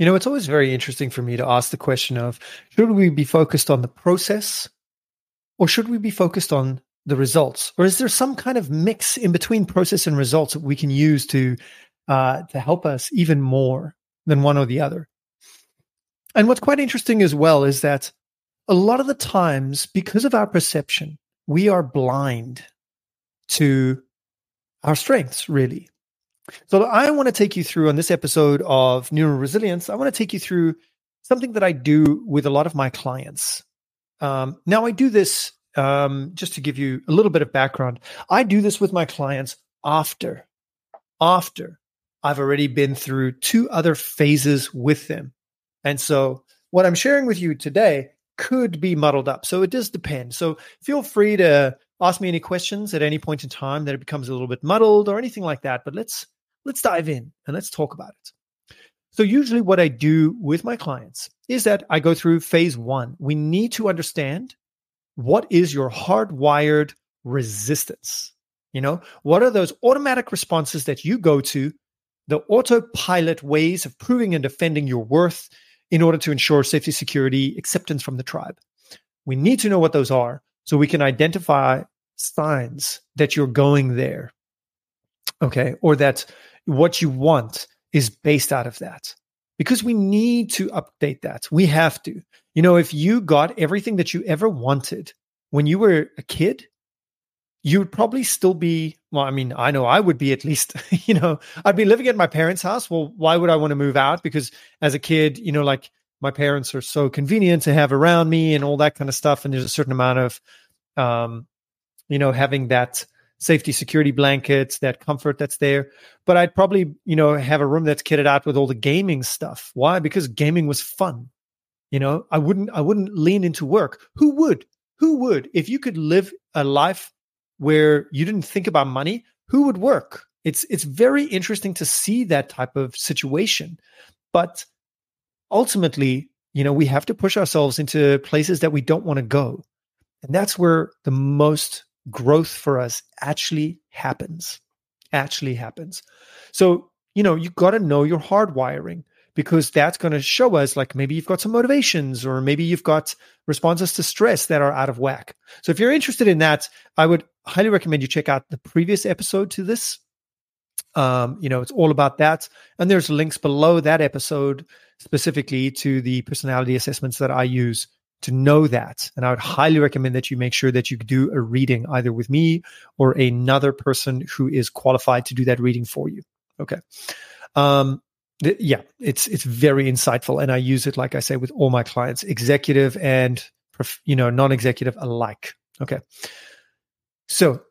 You know, it's always very interesting for me to ask the question of should we be focused on the process or should we be focused on the results? Or is there some kind of mix in between process and results that we can use to uh, to help us even more than one or the other? And what's quite interesting as well is that a lot of the times, because of our perception, we are blind to our strengths, really. So I want to take you through on this episode of Neuro Resilience. I want to take you through something that I do with a lot of my clients. Um, now, I do this um, just to give you a little bit of background. I do this with my clients after, after I've already been through two other phases with them. And so what I'm sharing with you today could be muddled up. So it does depend. So feel free to ask me any questions at any point in time that it becomes a little bit muddled or anything like that. But let's let's dive in and let's talk about it. So usually what I do with my clients is that I go through phase 1. We need to understand what is your hardwired resistance? You know, what are those automatic responses that you go to, the autopilot ways of proving and defending your worth in order to ensure safety, security, acceptance from the tribe? We need to know what those are so we can identify signs that you're going there. Okay. Or that what you want is based out of that because we need to update that. We have to. You know, if you got everything that you ever wanted when you were a kid, you would probably still be, well, I mean, I know I would be at least, you know, I'd be living at my parents' house. Well, why would I want to move out? Because as a kid, you know, like my parents are so convenient to have around me and all that kind of stuff. And there's a certain amount of, um, you know, having that safety security blankets, that comfort that's there. But I'd probably, you know, have a room that's kitted out with all the gaming stuff. Why? Because gaming was fun. You know, I wouldn't I wouldn't lean into work. Who would? Who would? If you could live a life where you didn't think about money, who would work? It's it's very interesting to see that type of situation. But ultimately, you know, we have to push ourselves into places that we don't want to go. And that's where the most growth for us actually happens. Actually happens. So, you know, you got to know your hardwiring because that's going to show us like maybe you've got some motivations or maybe you've got responses to stress that are out of whack. So, if you're interested in that, I would highly recommend you check out the previous episode to this. Um, you know, it's all about that. And there's links below that episode specifically to the personality assessments that I use to know that. And I would highly recommend that you make sure that you do a reading either with me or another person who is qualified to do that reading for you. Okay. Um, th- yeah, it's it's very insightful, and I use it, like I say, with all my clients, executive and you know non-executive alike. Okay. So,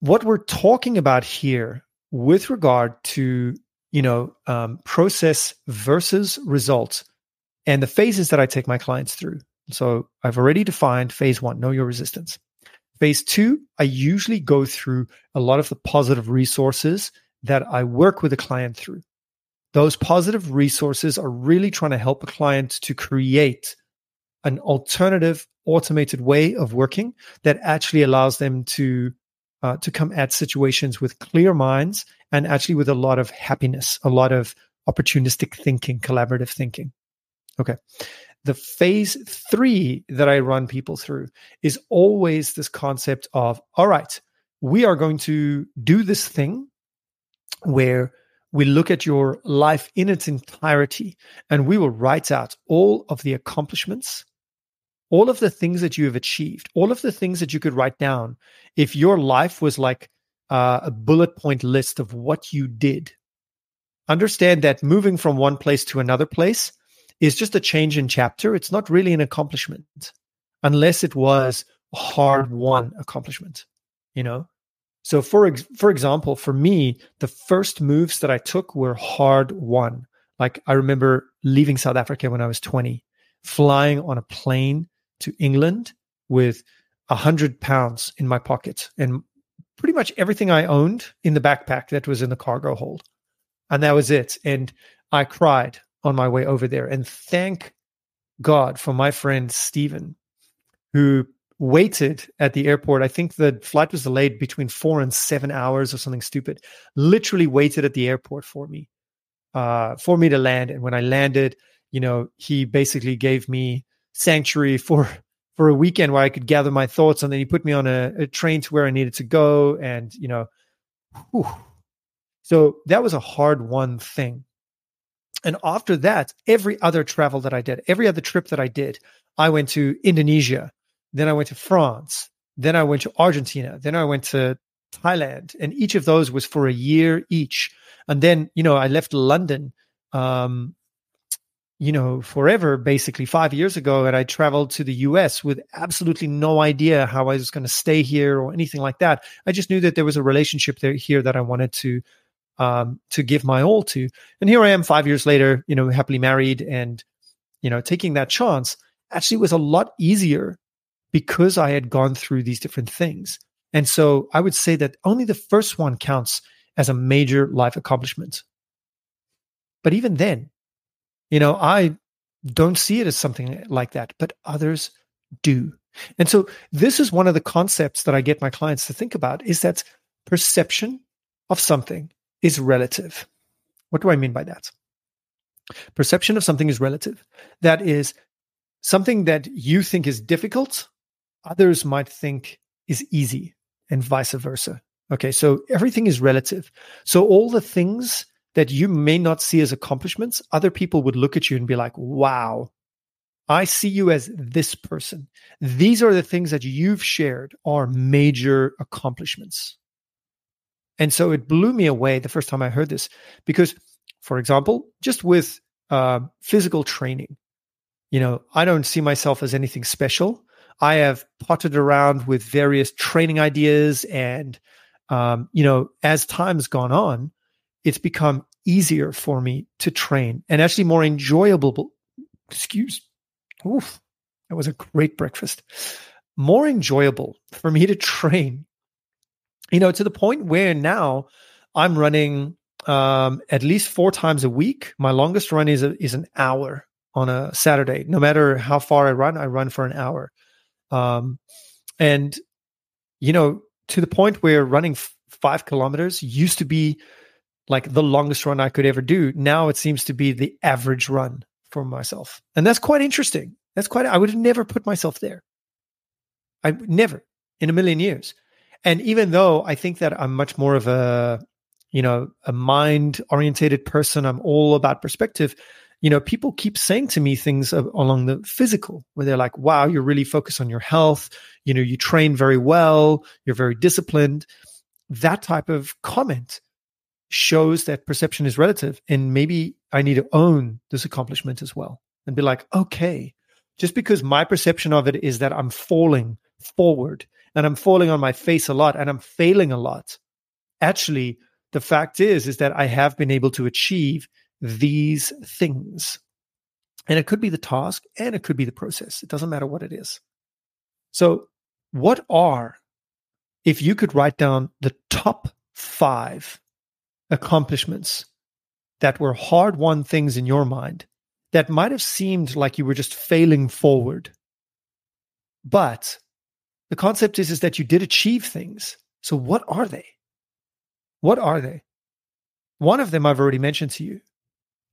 what we're talking about here, with regard to you know um, process versus results, and the phases that I take my clients through. So I've already defined phase one, know your resistance. Phase two, I usually go through a lot of the positive resources that I work with a client through. Those positive resources are really trying to help a client to create an alternative automated way of working that actually allows them to uh, to come at situations with clear minds and actually with a lot of happiness, a lot of opportunistic thinking, collaborative thinking. Okay the phase three that I run people through is always this concept of, all right, we are going to do this thing where we look at your life in its entirety and we will write out all of the accomplishments, all of the things that you have achieved, all of the things that you could write down. If your life was like uh, a bullet point list of what you did, understand that moving from one place to another place is just a change in chapter. It's not really an accomplishment unless it was a hard won accomplishment, you know? So for ex- for example, for me, the first moves that I took were hard won. Like I remember leaving South Africa when I was 20, flying on a plane to England with a hundred pounds in my pocket and pretty much everything I owned in the backpack that was in the cargo hold. And that was it. And I cried on my way over there. And thank God for my friend Stephen, who waited at the airport. I think the flight was delayed between four and seven hours or something stupid. Literally waited at the airport for me. uh, for me to land. And when I landed, you know, he basically gave me sanctuary for for a weekend where I could gather my thoughts, and then he put me on a, a train to where I needed to go, and you know, whew. so that was a hard one thing. And after that, every other travel that I did, every other trip that I did, I went to Indonesia, then I went to France, then I went to Argentina, then I went to Thailand, and each of those was for a year each. And then, you know, I left London, um, you know, forever, basically five years ago, and I traveled to the US with absolutely no idea how I was going to stay here or anything like that. I just knew that there was a relationship there here that I wanted to um, to give my all to. And here I am, five years later, you know, happily married, and you know, taking that chance actually was a lot easier because I had gone through these different things. And so I would say that only the first one counts as a major life accomplishment. But even then, you know, I don't see it as something like that, but others do. And so this is one of the concepts that I get my clients to think about is that perception of something is relative. What do I mean by that? Perception of something is relative. That is something that you think is difficult, others might think is easy, and vice versa. Okay, so everything is relative. So all the things that you may not see as accomplishments, other people would look at you and be like, wow, I see you as this person. These are the things that you've shared are major accomplishments. And so it blew me away the first time I heard this because, for example, just with uh, physical training, you know, I don't see myself as anything special. I have potted around with various training ideas, and um, you know, as time's gone on, it's become easier for me to train and actually more enjoyable. Excuse, oof, that was a great breakfast. More enjoyable for me to train. You know, to the point where now I'm running um, at least four times a week. My longest run is a, is an hour on a Saturday. No matter how far I run, I run for an hour. Um, and, you know, to the point where running f- five kilometers used to be like the longest run I could ever do. Now it seems to be the average run for myself. And that's quite interesting. That's quite, I would have never put myself there. I never in a million years. And even though I think that I'm much more of a, you know, a mind orientated person, I'm all about perspective you know, people keep saying to me things along the physical where they're like, wow, you're really focused on your health. You know, you train very well. You're very disciplined. That type of comment shows that perception is relative. And maybe I need to own this accomplishment as well and be like, okay, just because my perception of it is that I'm falling forward and I'm falling on my face a lot and I'm failing a lot. Actually, the fact is, is that I have been able to achieve these things. And it could be the task and it could be the process. It doesn't matter what it is. So, what are, if you could write down the top five accomplishments that were hard won things in your mind that might have seemed like you were just failing forward? But the concept is, is that you did achieve things. So, what are they? What are they? One of them I've already mentioned to you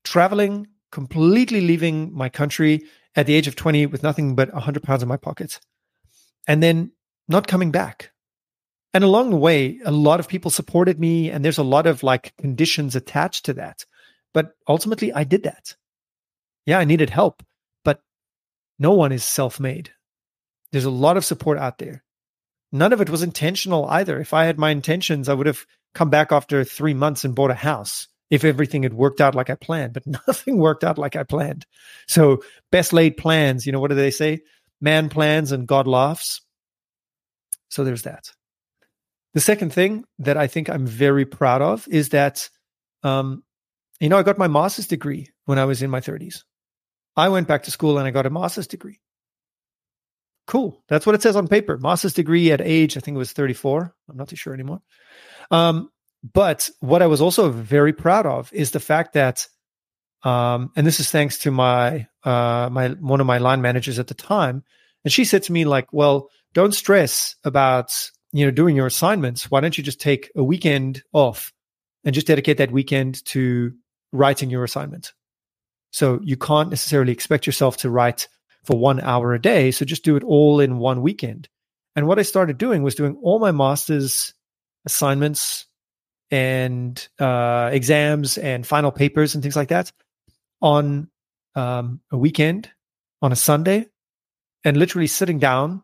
traveling, completely leaving my country at the age of 20 with nothing but 100 pounds in my pockets. and then not coming back. And along the way, a lot of people supported me, and there's a lot of like conditions attached to that. But ultimately, I did that. Yeah, I needed help, but no one is self made. There's a lot of support out there. None of it was intentional either. If I had my intentions, I would have come back after three months and bought a house if everything had worked out like I planned, but nothing worked out like I planned. So, best laid plans, you know, what do they say? Man plans and God laughs. So, there's that. The second thing that I think I'm very proud of is that, um, you know, I got my master's degree when I was in my 30s. I went back to school and I got a master's degree. Cool. That's what it says on paper. Master's degree at age, I think it was 34. I'm not too sure anymore. Um, but what I was also very proud of is the fact that, um, and this is thanks to my uh, my one of my line managers at the time, and she said to me like, "Well, don't stress about you know doing your assignments. Why don't you just take a weekend off and just dedicate that weekend to writing your assignment. So you can't necessarily expect yourself to write for one hour a day. So just do it all in one weekend. And what I started doing was doing all my master's assignments and uh, exams and final papers and things like that on um, a weekend, on a Sunday, and literally sitting down,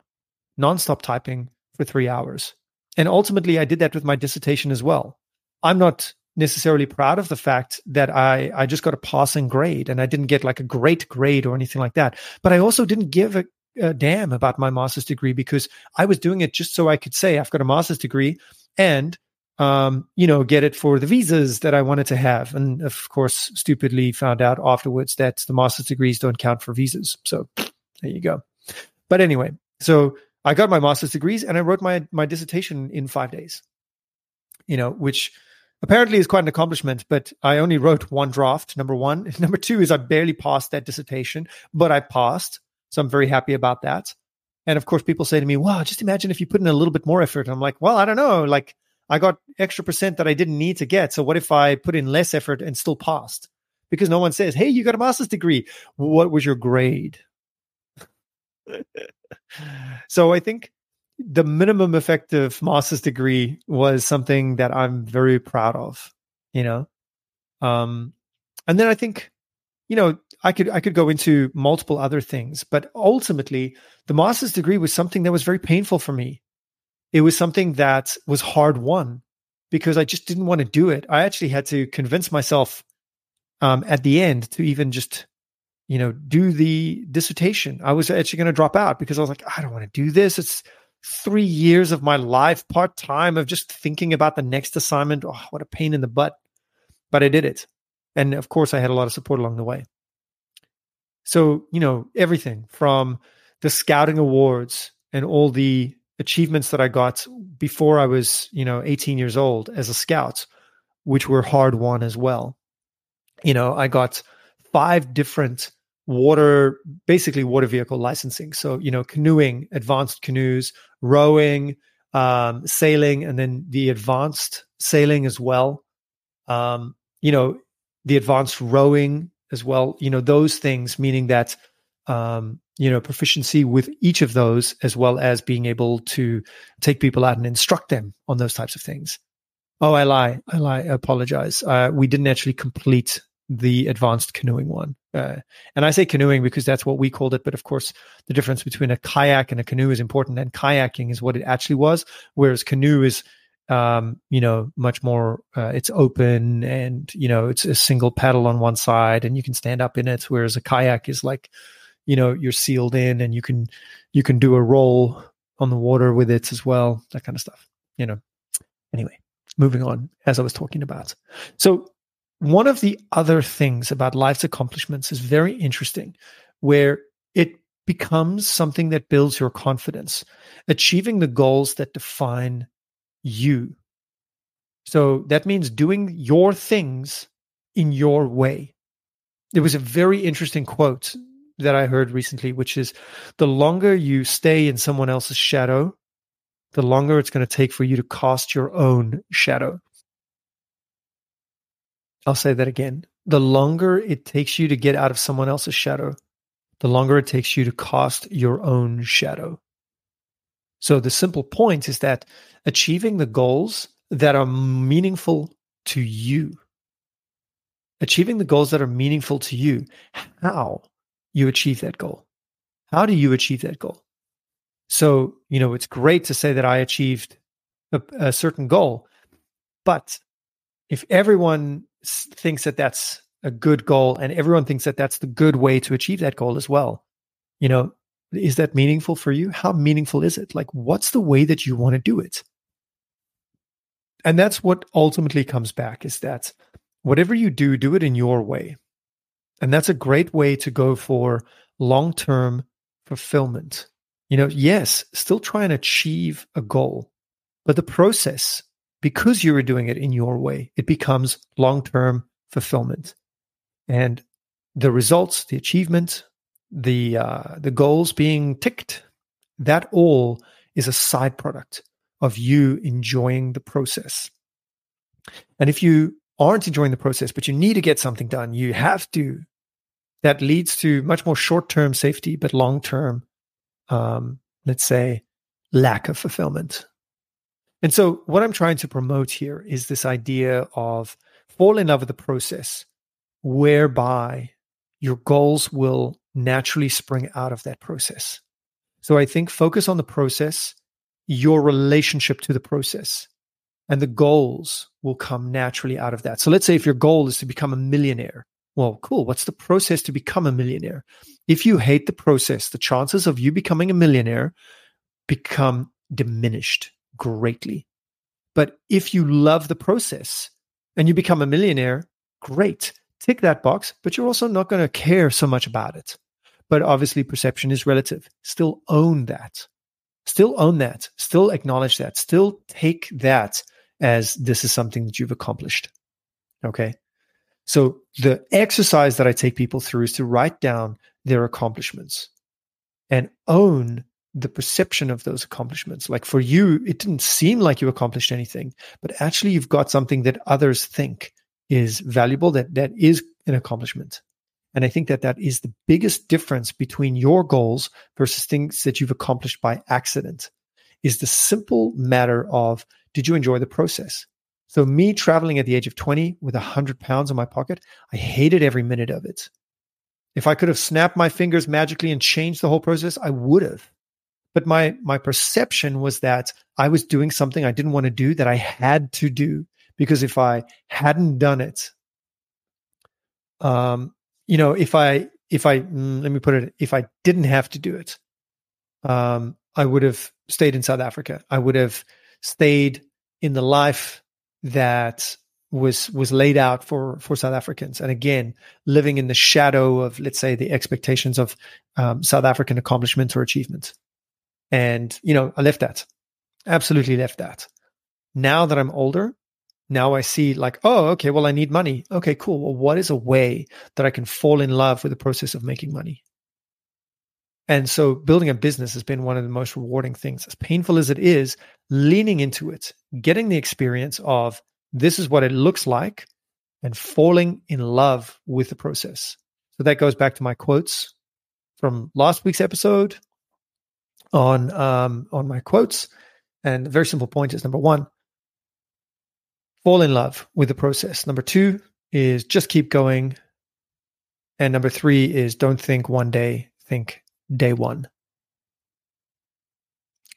nonstop typing for three hours. And ultimately, I did that with my dissertation as well. I'm not necessarily proud of the fact that I, I just got a passing grade and I didn't get like a great grade or anything like that. But I also didn't give a, a damn about my master's degree because I was doing it just so I could say I've got a master's degree and um, you know, get it for the visas that I wanted to have. And of course, stupidly found out afterwards that the master's degrees don't count for visas. So there you go. But anyway, so I got my master's degrees and I wrote my my dissertation in five days. You know, which apparently is quite an accomplishment, but I only wrote one draft, number one. Number two is I barely passed that dissertation, but I passed. So I'm very happy about that. And of course, people say to me, wow, just imagine if you put in a little bit more effort. I'm like, well, I don't know. Like, I got extra percent that I didn't need to get. So what if I put in less effort and still passed? Because no one says, hey, you got a master's degree. What was your grade? so I think the minimum effective master's degree was something that I'm very proud of, you know. Um, and then I think, you know, I could I could go into multiple other things, but ultimately, the master's degree was something that was very painful for me. It was something that was hard won because I just didn't want to do it. I actually had to convince myself um, at the end to even just you know do the dissertation. I was actually going to drop out because I was like, I don't want to do this. It's three years of my life part time of just thinking about the next assignment. Oh, what a pain in the butt. But I did it. And of course, I had a lot of support along the way. So, you know, everything from the scouting awards and all the achievements that I got before I was, you know, 18 years old as a scout, which were hard won as well. You know, I got five different water, basically water vehicle licensing. So, you know, canoeing, advanced canoes, rowing, um, sailing, and then the advanced sailing as well. Um, you know, the advanced rowing as well. You know, those things, meaning that, um, you know, proficiency with each of those, as well as being able to take people out and instruct them on those types of things. Oh, I lie. I lie. I apologize. Uh, we didn't actually complete the advanced canoeing one. Uh, and I say canoeing because that's what we called it. But of course, the difference between a kayak and a canoe is important. And kayaking is what it actually was, whereas canoe is, um, you know, much more. Uh, it's open and you know it's a single paddle on one side, and you can stand up in it. Whereas a kayak is like, you know, you're sealed in, and you can you can do a roll on the water with it as well. That kind of stuff. You know. Anyway, moving on as I was talking about. So one of the other things about life's accomplishments is very interesting, where it becomes something that builds your confidence, achieving the goals that define you. So that means doing your things in your way. There was a very interesting quote that I heard recently, which is the longer you stay in someone else's shadow, the longer it's going to take for you to cast your own shadow. I'll say that again. The longer it takes you to get out of someone else's shadow, the longer it takes you to cast your own shadow. So the simple point is that achieving the goals that are meaningful to you, achieving the goals that are meaningful to you, how you achieve that goal. How do you achieve that goal? So, you know, it's great to say that I achieved a, a certain goal, but if everyone thinks that that's a good goal and everyone thinks that that's the good way to achieve that goal as well you know is that meaningful for you? How meaningful is it? Like what's the way that you want to do it? And that's what ultimately comes back is that whatever you do do it in your way. And that's a great way to go for long-term fulfillment. You know yes still try and achieve a goal but the process because you were doing it in your way, it becomes long term fulfillment. And the results, the achievement, the uh, the goals being ticked, that all is a side product of you enjoying the process. And if you aren't enjoying the process, but you need to get something done, you have to. That leads to much more short term safety, but long term, um, let's say, lack of fulfillment. And so, what I'm trying to promote here is this idea of fall in love with the process, whereby your goals will naturally spring out of that process. So, I think focus on the process, your relationship to the process, and the goals will come naturally out of that. So, let's say if your goal is to become a millionaire, well, cool. What's the process to become a millionaire? If you hate the process, the chances of you becoming a millionaire become diminished greatly. But if you love the process and you become a millionaire, great. Tick that box, but you're also not going to care so much about it. But obviously, perception is relative. Still own that. Still own that. Still acknowledge that. Still take that as this is something that you've accomplished. Okay. So the exercise that I take people through is to write down their accomplishments and own the perception of those accomplishments. Like for you, it didn't seem like you accomplished anything, but actually you've got something that others think is valuable, that that is an accomplishment. And I think that that is the biggest difference between your goals versus things that you've accomplished by accident is the simple matter of did you enjoy the process? So me traveling at the age of 20 with a hundred pounds in my pocket, I hated every minute of it. If I could have snapped my fingers magically and changed the whole process, I would have. But my my perception was that I was doing something I didn't want to do that I had to do because if I hadn't done it, um, you know, if I if I mm, let me put it, if I didn't have to do it, um, I would have stayed in South Africa. I would have stayed in the life that was was laid out for for South Africans, and again, living in the shadow of let's say the expectations of um, South African accomplishments or achievements. And, you know, I left that. Absolutely left that. Now that I'm older, now I see like, oh, okay, well, I need money. Okay, cool. Well, what is a way that I can fall in love with the process of making money? And so building a business has been one of the most rewarding things. As painful as it is, leaning into it, getting the experience of this is what it looks like and falling in love with the process. So that goes back to my quotes from last week's episode on um, on my quotes. And very simple point is number one, fall in love with the process. Number two is just keep going. And number three is don't think one day, think day one.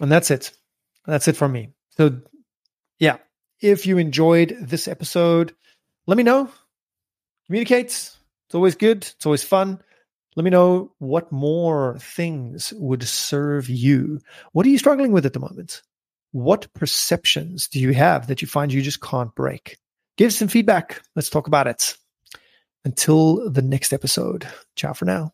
And that's it. That's it from me. So, yeah, if you enjoyed this episode, let me know. Communicate. It's always good. It's always fun. Let me know what more things would serve you. What are you struggling with at the moment? What perceptions do you have that you find you just can't break? Give some feedback. Let's talk about it. Until the next episode. Ciao for now.